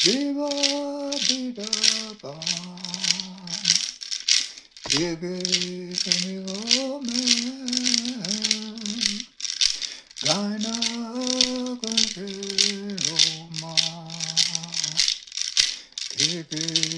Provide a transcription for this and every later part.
Jiva Bida Bam Give Gaina Roma Give me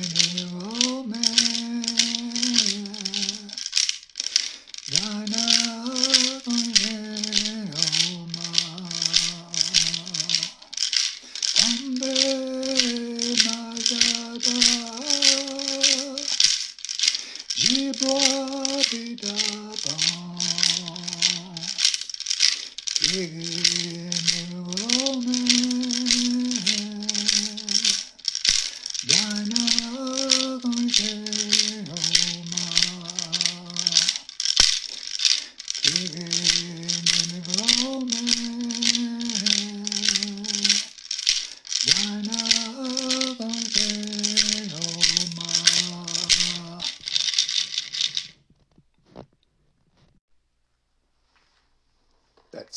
Jibwa Bida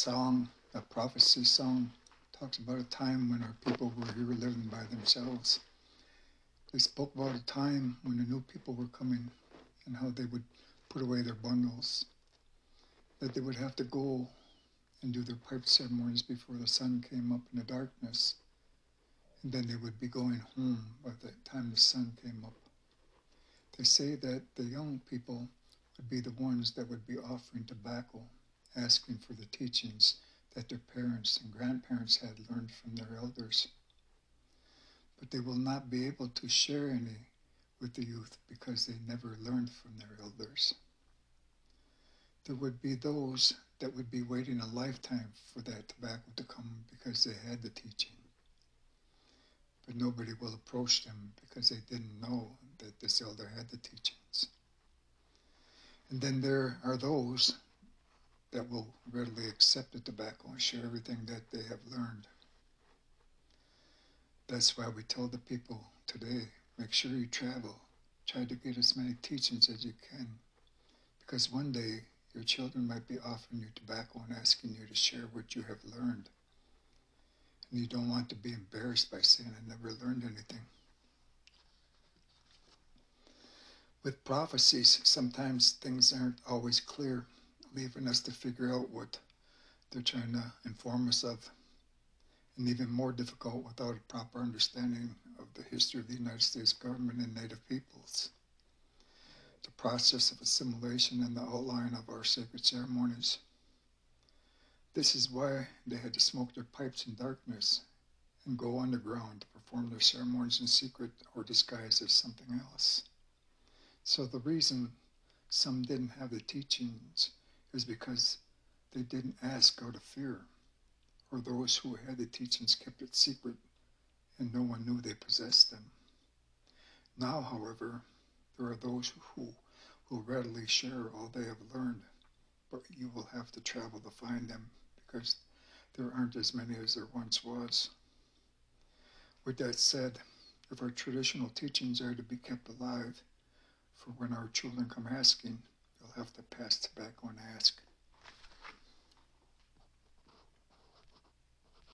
song, that prophecy song, talks about a time when our people were here living by themselves. They spoke about a time when the new people were coming and how they would put away their bundles, that they would have to go and do their pipe ceremonies before the sun came up in the darkness, and then they would be going home by the time the sun came up. They say that the young people would be the ones that would be offering tobacco, asking for the teachings that their parents and grandparents had learned from their elders. But they will not be able to share any with the youth because they never learned from their elders. There would be those that would be waiting a lifetime for that tobacco to come because they had the teaching. But nobody will approach them because they didn't know that this elder had the teachings. And then there are those that will readily accept the tobacco and share everything that they have learned. That's why we tell the people today make sure you travel. Try to get as many teachings as you can. Because one day your children might be offering you tobacco and asking you to share what you have learned. And you don't want to be embarrassed by saying, I never learned anything. With prophecies, sometimes things aren't always clear, leaving us to figure out what they're trying to inform us of. And even more difficult without a proper understanding of the history of the United States government and Native peoples. The process of assimilation and the outline of our sacred ceremonies. This is why they had to smoke their pipes in darkness and go underground to perform their ceremonies in secret or disguised as something else. So the reason some didn't have the teachings is because they didn't ask out of fear, or those who had the teachings kept it secret and no one knew they possessed them. Now, however, there are those who will readily share all they have learned, but you will have to travel to find them because there aren't as many as there once was. With that said, if our traditional teachings are to be kept alive, for when our children come asking, have to pass tobacco and ask.